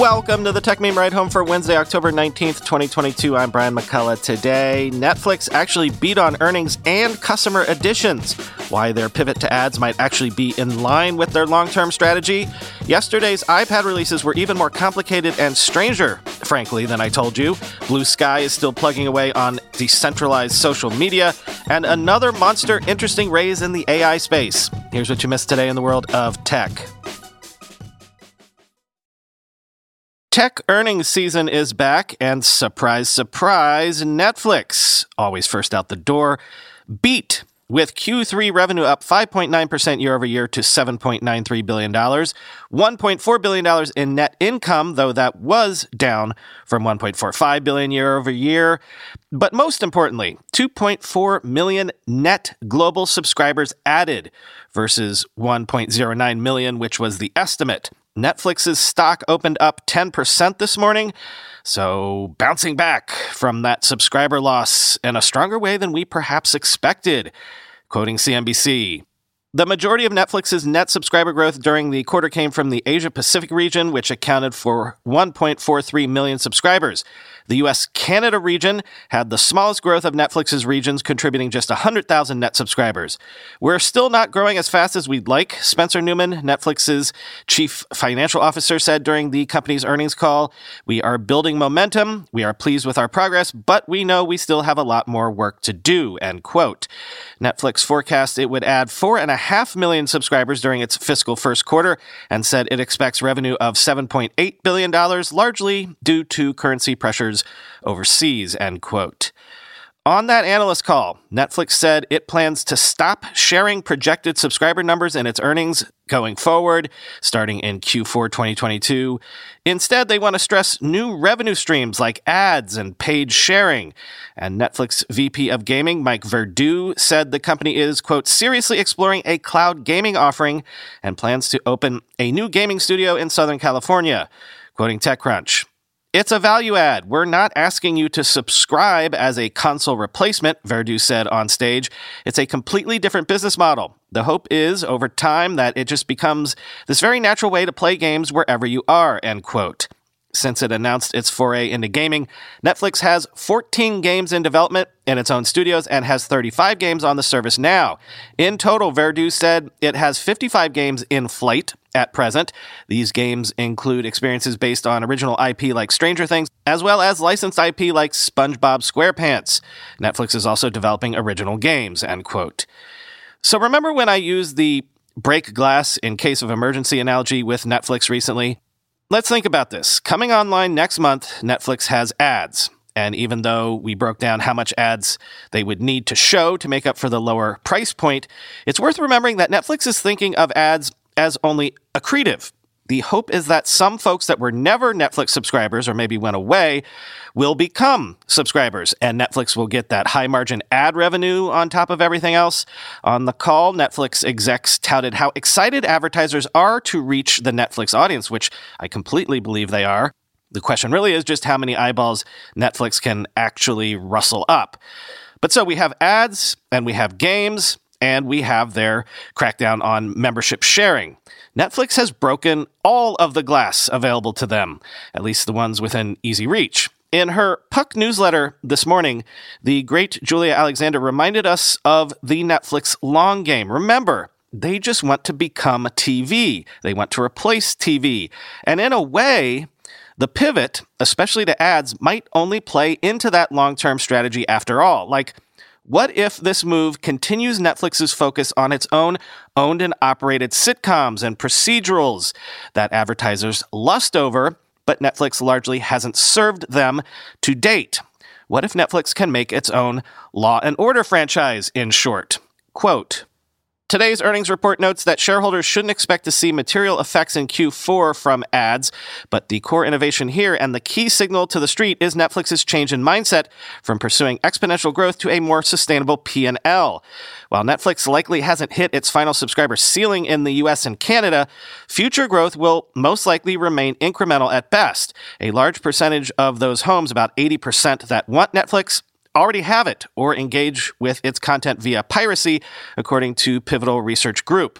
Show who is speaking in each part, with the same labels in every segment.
Speaker 1: Welcome to the Techmeme Ride Home for Wednesday, October 19th, 2022. I'm Brian McCullough. Today, Netflix actually beat on earnings and customer additions. Why their pivot to ads might actually be in line with their long term strategy. Yesterday's iPad releases were even more complicated and stranger, frankly, than I told you. Bluesky is still plugging away on decentralized social media, and another monster interesting raise in the AI space. Here's what you missed today in the world of tech. Tech earnings season is back, and surprise, surprise, Netflix, always first out the door, beat with Q3 revenue up 5.9% year over year to $7.93 billion, $1.4 billion in net income, though that was down from 1.45 billion year over year. But most importantly, 2.4 million net global subscribers added versus 1.09 million, which was the estimate. Netflix's stock opened up 10% this morning, so bouncing back from that subscriber loss in a stronger way than we perhaps expected. Quoting CNBC, the majority of Netflix's net subscriber growth during the quarter came from the Asia Pacific region, which accounted for 1.43 million subscribers. The US Canada region had the smallest growth of Netflix's regions, contributing just 100,000 net subscribers. We're still not growing as fast as we'd like, Spencer Neumann, Netflix's chief financial officer, said during the company's earnings call. We are building momentum. We are pleased with our progress, but we know we still have a lot more work to do, end quote. Netflix forecast it would add four and a half million subscribers during its fiscal first quarter and said it expects revenue of $7.8 billion, largely due to currency pressures overseas, end quote. On that analyst call, Netflix said it plans to stop sharing projected subscriber numbers in its earnings going forward, starting in Q4 2022. Instead, they want to stress new revenue streams like ads and paid sharing. And Netflix VP of Gaming, Mike Verdu, said the company is, quote, seriously exploring a cloud gaming offering and plans to open a new gaming studio in Southern California. Quoting TechCrunch. It's a value add. We're not asking you to subscribe as a console replacement, Verdu said on stage. It's a completely different business model. The hope is, over time, that it just becomes this very natural way to play games wherever you are, end quote. Since it announced its foray into gaming, Netflix has 14 games in development in its own studios and has 35 games on the service now. In total, Verdu said it has 55 games in flight at present. These games include experiences based on original IP like Stranger Things, as well as licensed IP like SpongeBob SquarePants. Netflix is also developing original games, end quote. So remember when I used the break glass in case of emergency analogy with Netflix recently? Let's think about this. Coming online next month, Netflix has ads. And even though we broke down how much ads they would need to show to make up for the lower price point, it's worth remembering that Netflix is thinking of ads as only accretive the hope is that some folks that were never Netflix subscribers or maybe went away will become subscribers and Netflix will get that high margin ad revenue on top of everything else. On the call, Netflix execs touted how excited advertisers are to reach the Netflix audience, which I completely believe they are. The question really is just how many eyeballs Netflix can actually rustle up. But so we have ads and we have games and we have their crackdown on membership sharing. Netflix has broken all of the glass available to them, at least the ones within easy reach. In her Puck newsletter this morning, the great Julia Alexander reminded us of the Netflix long game. Remember, they just want to become TV. They want to replace TV. And in a way, the pivot, especially to ads, might only play into that long term strategy after all. Like, what if this move continues Netflix's focus on its own owned and operated sitcoms and procedurals that advertisers lust over, but Netflix largely hasn't served them to date? What if Netflix can make its own Law and Order franchise, in short? Quote, Today's earnings report notes that shareholders shouldn't expect to see material effects in Q4 from ads, but the core innovation here and the key signal to the street is Netflix's change in mindset from pursuing exponential growth to a more sustainable P&L. While Netflix likely hasn't hit its final subscriber ceiling in the US and Canada, future growth will most likely remain incremental at best. A large percentage of those homes, about 80% that want Netflix, already have it or engage with its content via piracy, according to Pivotal Research Group.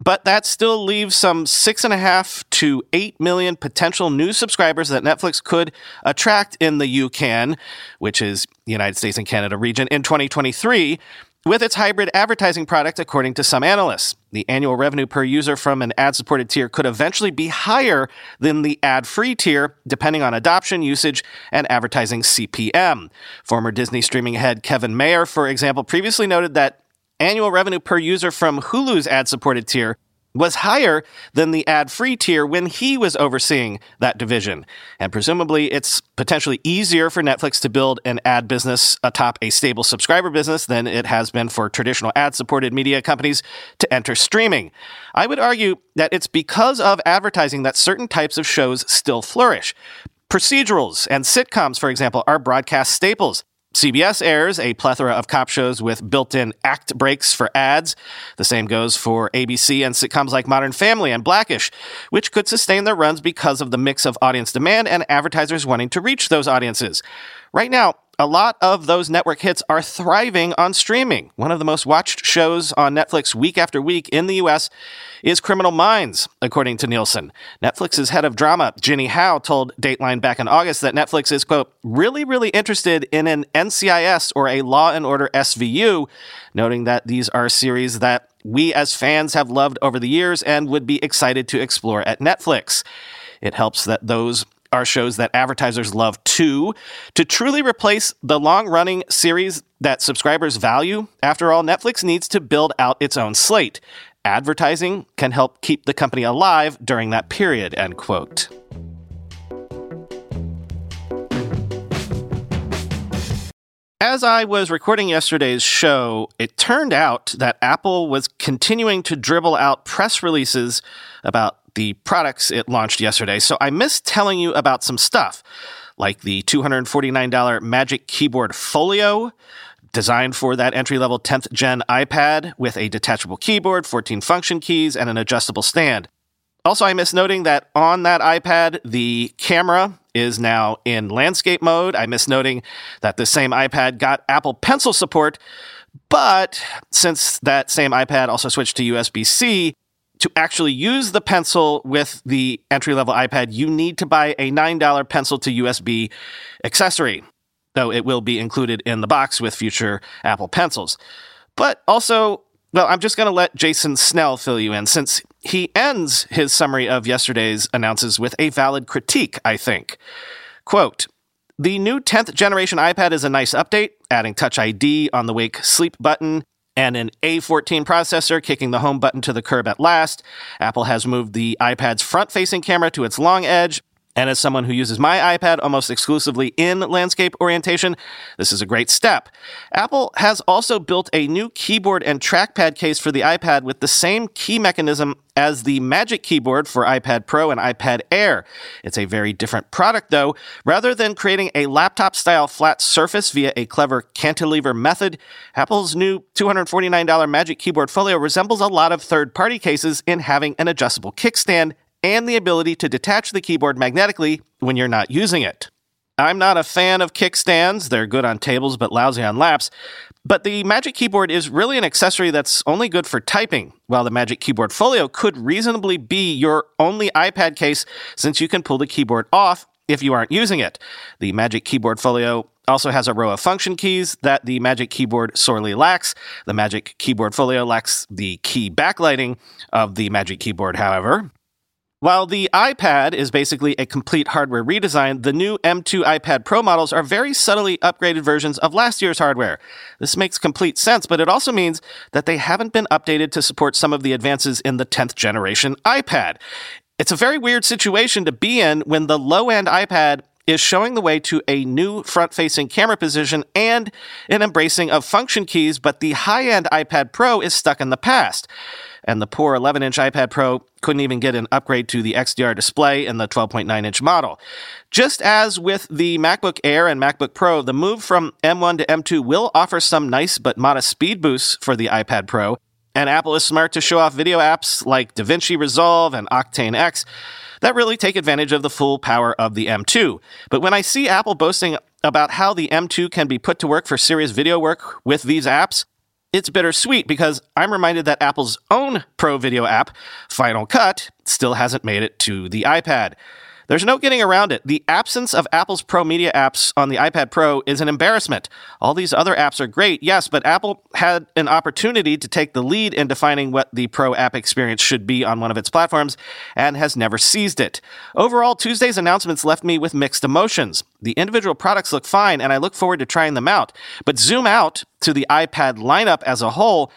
Speaker 1: But that still leaves some six and a half to eight million potential new subscribers that Netflix could attract in the UCAN, which is the United States and Canada region, in 2023 with its hybrid advertising product, according to some analysts. The annual revenue per user from an ad supported tier could eventually be higher than the ad free tier, depending on adoption, usage, and advertising CPM. Former Disney streaming head Kevin Mayer, for example, previously noted that annual revenue per user from Hulu's ad supported tier was higher than the ad free tier when he was overseeing that division. And presumably, it's potentially easier for Netflix to build an ad business atop a stable subscriber business than it has been for traditional ad supported media companies to enter streaming. I would argue that it's because of advertising that certain types of shows still flourish. Procedurals and sitcoms, for example, are broadcast staples. CBS airs a plethora of cop shows with built in act breaks for ads. The same goes for ABC and sitcoms like Modern Family and Blackish, which could sustain their runs because of the mix of audience demand and advertisers wanting to reach those audiences. Right now, a lot of those network hits are thriving on streaming. One of the most watched shows on Netflix week after week in the US is Criminal Minds, according to Nielsen. Netflix's head of drama, Jinny Howe, told Deadline back in August that Netflix is, quote, really, really interested in an NCIS or a Law and Order SVU, noting that these are series that we as fans have loved over the years and would be excited to explore at Netflix. It helps that those are shows that advertisers love too. To truly replace the long running series that subscribers value, after all, Netflix needs to build out its own slate. Advertising can help keep the company alive during that period, end quote. As I was recording yesterday's show, it turned out that Apple was continuing to dribble out press releases about the products it launched yesterday, so I missed telling you about some stuff, like the $249 Magic Keyboard Folio, designed for that entry level 10th gen iPad with a detachable keyboard, 14 function keys, and an adjustable stand. Also, I miss noting that on that iPad, the camera is now in landscape mode. I miss noting that the same iPad got Apple Pencil support, but since that same iPad also switched to USB C, to actually use the pencil with the entry level iPad, you need to buy a $9 pencil to USB accessory, though it will be included in the box with future Apple Pencils. But also, well, I'm just going to let Jason Snell fill you in since he ends his summary of yesterday's announces with a valid critique, I think. Quote, the new 10th generation iPad is a nice update, adding Touch ID on the Wake Sleep button and an A14 processor kicking the home button to the curb at last. Apple has moved the iPad's front facing camera to its long edge and as someone who uses my iPad almost exclusively in landscape orientation, this is a great step. Apple has also built a new keyboard and trackpad case for the iPad with the same key mechanism as the Magic Keyboard for iPad Pro and iPad Air. It's a very different product, though. Rather than creating a laptop style flat surface via a clever cantilever method, Apple's new $249 Magic Keyboard Folio resembles a lot of third party cases in having an adjustable kickstand and the ability to detach the keyboard magnetically when you're not using it. I'm not a fan of kickstands, they're good on tables but lousy on laps. But the Magic Keyboard is really an accessory that's only good for typing, while the Magic Keyboard Folio could reasonably be your only iPad case since you can pull the keyboard off if you aren't using it. The Magic Keyboard Folio also has a row of function keys that the Magic Keyboard sorely lacks. The Magic Keyboard Folio lacks the key backlighting of the Magic Keyboard, however. While the iPad is basically a complete hardware redesign, the new M2 iPad Pro models are very subtly upgraded versions of last year's hardware. This makes complete sense, but it also means that they haven't been updated to support some of the advances in the 10th generation iPad. It's a very weird situation to be in when the low end iPad is showing the way to a new front facing camera position and an embracing of function keys, but the high end iPad Pro is stuck in the past. And the poor 11 inch iPad Pro couldn't even get an upgrade to the XDR display in the 12.9 inch model. Just as with the MacBook Air and MacBook Pro, the move from M1 to M2 will offer some nice but modest speed boosts for the iPad Pro, and Apple is smart to show off video apps like DaVinci Resolve and Octane X that really take advantage of the full power of the M2. But when I see Apple boasting about how the M2 can be put to work for serious video work with these apps, it's bittersweet because I'm reminded that Apple's own Pro Video app, Final Cut, still hasn't made it to the iPad. There's no getting around it. The absence of Apple's Pro Media apps on the iPad Pro is an embarrassment. All these other apps are great, yes, but Apple had an opportunity to take the lead in defining what the Pro app experience should be on one of its platforms and has never seized it. Overall, Tuesday's announcements left me with mixed emotions. The individual products look fine and I look forward to trying them out, but zoom out to the iPad lineup as a whole,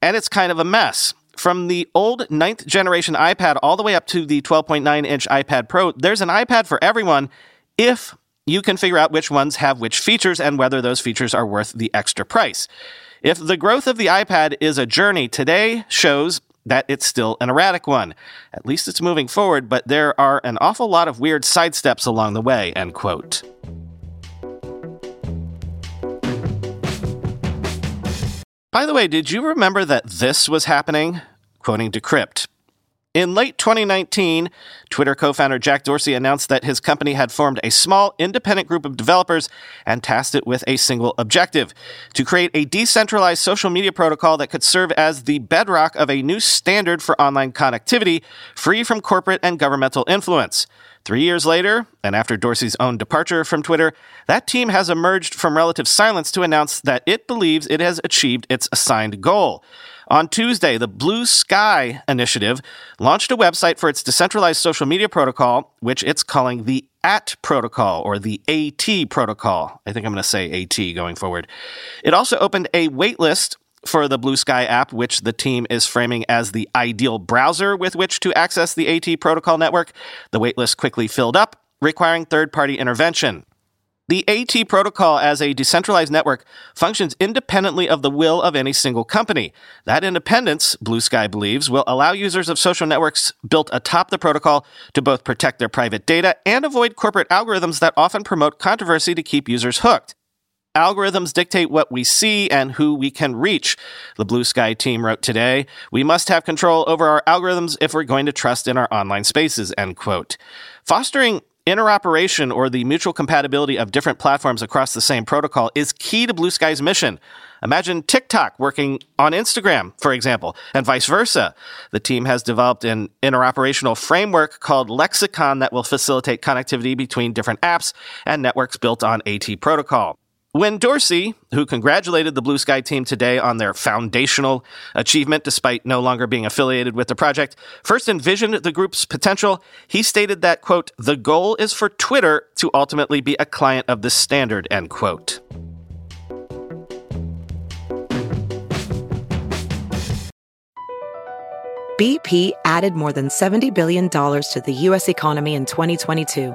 Speaker 1: and it's kind of a mess. From the old ninth generation iPad all the way up to the 12.9 inch iPad Pro, there's an iPad for everyone if you can figure out which ones have which features and whether those features are worth the extra price. If the growth of the iPad is a journey, today shows that it's still an erratic one. At least it's moving forward, but there are an awful lot of weird sidesteps along the way, end quote. By the way, did you remember that this was happening? Quoting Decrypt. In late 2019, Twitter co founder Jack Dorsey announced that his company had formed a small, independent group of developers and tasked it with a single objective to create a decentralized social media protocol that could serve as the bedrock of a new standard for online connectivity, free from corporate and governmental influence. Three years later, and after Dorsey's own departure from Twitter, that team has emerged from relative silence to announce that it believes it has achieved its assigned goal. On Tuesday, the Bluesky Initiative launched a website for its decentralized social media protocol, which it's calling the AT protocol or the AT protocol. I think I'm going to say AT going forward. It also opened a waitlist for the Bluesky app, which the team is framing as the ideal browser with which to access the AT protocol network. The waitlist quickly filled up, requiring third party intervention. The AT protocol as a decentralized network functions independently of the will of any single company. That independence, Bluesky believes, will allow users of social networks built atop the protocol to both protect their private data and avoid corporate algorithms that often promote controversy to keep users hooked. Algorithms dictate what we see and who we can reach. The Bluesky team wrote today, we must have control over our algorithms if we're going to trust in our online spaces, end quote. Fostering interoperation or the mutual compatibility of different platforms across the same protocol is key to Bluesky's mission. Imagine TikTok working on Instagram, for example, and vice versa. The team has developed an interoperational framework called Lexicon that will facilitate connectivity between different apps and networks built on AT protocol. When Dorsey, who congratulated the Bluesky team today on their foundational achievement despite no longer being affiliated with the project, first envisioned the group's potential, he stated that, quote, the goal is for Twitter to ultimately be a client of the standard, end quote.
Speaker 2: BP added more than $70 billion to the U.S. economy in 2022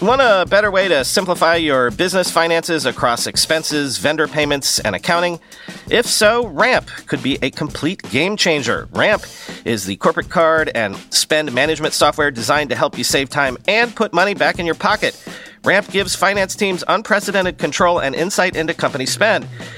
Speaker 1: Want a better way to simplify your business finances across expenses, vendor payments, and accounting? If so, Ramp could be a complete game changer. Ramp is the corporate card and spend management software designed to help you save time and put money back in your pocket. Ramp gives finance teams unprecedented control and insight into company spend.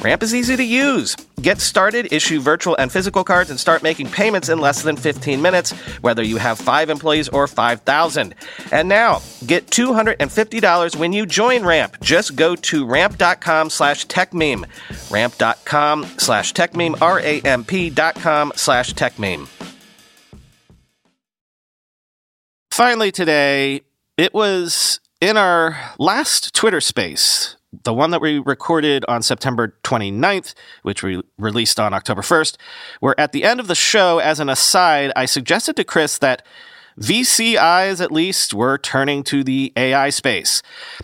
Speaker 1: Ramp is easy to use. Get started, issue virtual and physical cards, and start making payments in less than 15 minutes, whether you have five employees or 5,000. And now, get $250 when you join Ramp. Just go to ramp.com slash techmeme. Ramp.com slash techmeme, R-A-M-P dot com slash techmeme. Finally today, it was in our last Twitter space the one that we recorded on September 29th, which we released on October 1st, where at the end of the show, as an aside, I suggested to Chris that VC eyes, at least, were turning to the AI space.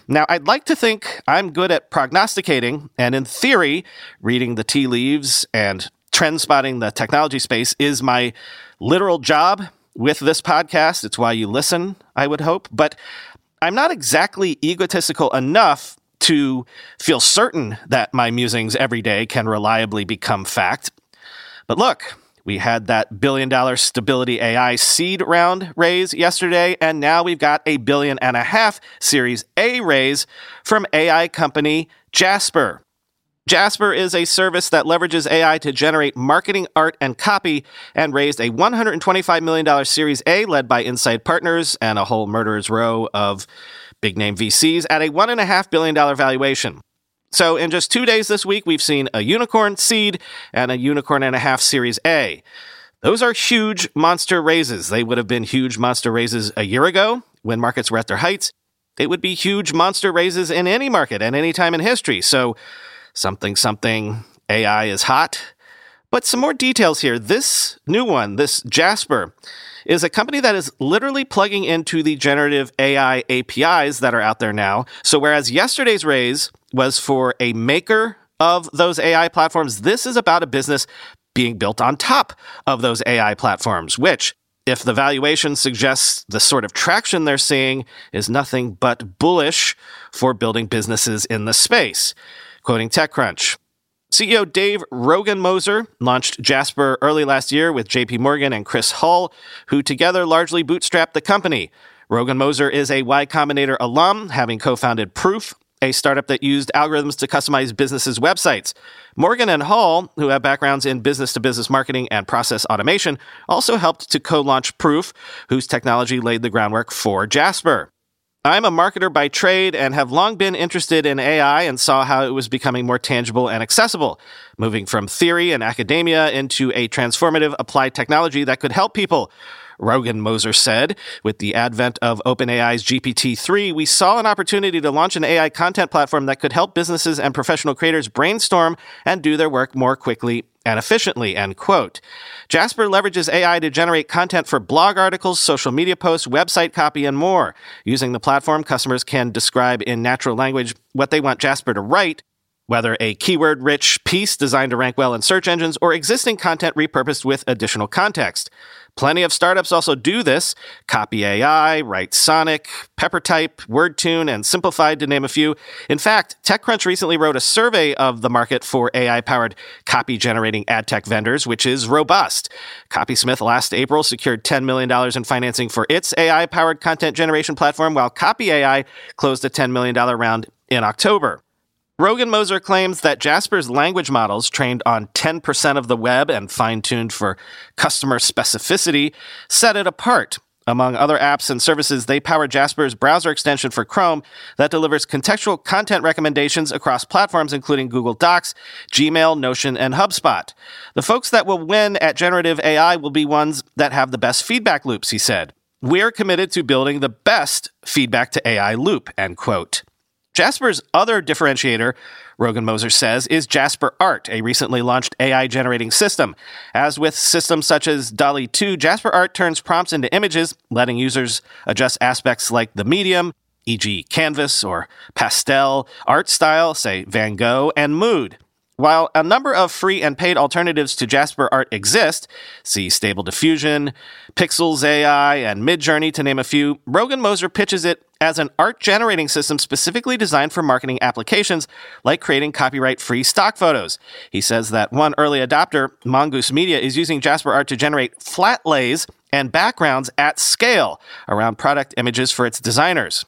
Speaker 1: Now, I'd like to think I'm good at prognosticating, and in theory, reading the tea leaves and trend spotting the technology space is my literal job with this podcast. It's why you listen, I would hope. But I'm not exactly egotistical enough to feel certain that my musings every day can reliably become fact. But look, we had that billion dollar stability AI seed round raise yesterday, and now we've got a billion and a half Series A raise from AI company Jasper. Jasper is a service that leverages AI to generate marketing, art, and copy, and raised a $125 million Series A led by Insight Partners and a whole murderer's row of big name VCs at a $1.5 billion valuation. So, in just two days this week, we've seen a unicorn seed and a unicorn and a half Series A. Those are huge monster raises. They would have been huge monster raises a year ago when markets were at their heights. They would be huge monster raises in any market at any time in history. So, something, something, AI is hot. But some more details here. This new one, this Jasper, is a company that is literally plugging into the generative AI APIs that are out there now. So, whereas yesterday's raise was for a maker of those AI platforms. This is about a business being built on top of those AI platforms, which, if the valuation suggests the sort of traction they're seeing, is nothing but bullish for building businesses in the space. Quoting TechCrunch. CEO Dave Rogenmoser launched Jasper early last year with JP Morgan and Chris Hull, who together largely bootstrapped the company. Rogan Moser is a Y Combinator alum, having co founded Proof, a startup that used algorithms to customize businesses' websites. Morgan and Hull, who have backgrounds in business to business marketing and process automation, also helped to co launch Proof, whose technology laid the groundwork for Jasper. I'm a marketer by trade and have long been interested in AI and saw how it was becoming more tangible and accessible, moving from theory and academia into a transformative applied technology that could help people. Rogenmoser said. With the advent of OpenAI's GPT 3, we saw an opportunity to launch an AI content platform that could help businesses and professional creators brainstorm and do their work more quickly and efficiently, end quote. Jasper leverages AI to generate content for blog articles, social media posts, website copy, and more. Using the platform, customers can describe in natural language what they want Jasper to write, whether a keyword rich piece designed to rank well in search engines or existing content repurposed with additional context. Plenty of startups also do this. Copy AI, Writesonic, PepperType, WordTune, and Simplified, to name a few. In fact, TechCrunch recently wrote a survey of the market for AI powered copy generating ad tech vendors, which is robust. Copysmith last April secured $10 million in financing for its AI powered content generation platform, while Copy AI closed a $10 million round in October. Rogenmoser claims that Jasper's language models, trained on 10% of the web and fine tuned for customer specificity, set it apart. Among other apps and services, they power Jasper's browser extension for Chrome that delivers contextual content recommendations across platforms including Google Docs, Gmail, Notion, and HubSpot. The folks that will win at generative AI will be ones that have the best feedback loops, he said. We're committed to building the best feedback to AI loop, end quote. Jasper's other differentiator, Rogenmoser says, is Jasper Art, a recently launched AI generating system. As with systems such as DALL-E 2, Jasper Art turns prompts into images, letting users adjust aspects like the medium, e.g., canvas or pastel, art style, say Van Gogh, and mood. While a number of free and paid alternatives to Jasper Art exist, see Stable Diffusion, Pixelz AI, and Midjourney to name a few, Rogenmoser pitches it as an art generating system specifically designed for marketing applications like creating copyright free stock photos. He says that one early adopter, Mongoose Media, is using Jasper Art to generate flat lays and backgrounds at scale around product images for its designers.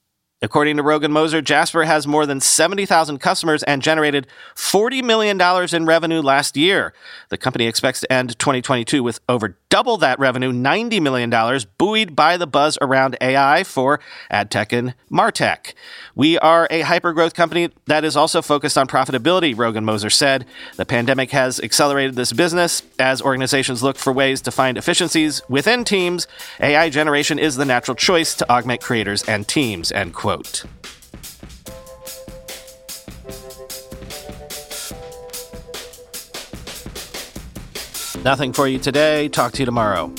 Speaker 1: According to Rogenmoser, Jasper has more than 70,000 customers and generated $40 million in revenue last year. The company expects to end 2022 with over double that revenue, $90 million, buoyed by the buzz around AI for ad tech and MarTech. We are a hyper-growth company that is also focused on profitability, Rogenmoser said. The pandemic has accelerated this business. As organizations look for ways to find efficiencies within teams, AI generation is the natural choice to augment creators and teams, end quote quote. Nothing for you today. Talk to you tomorrow.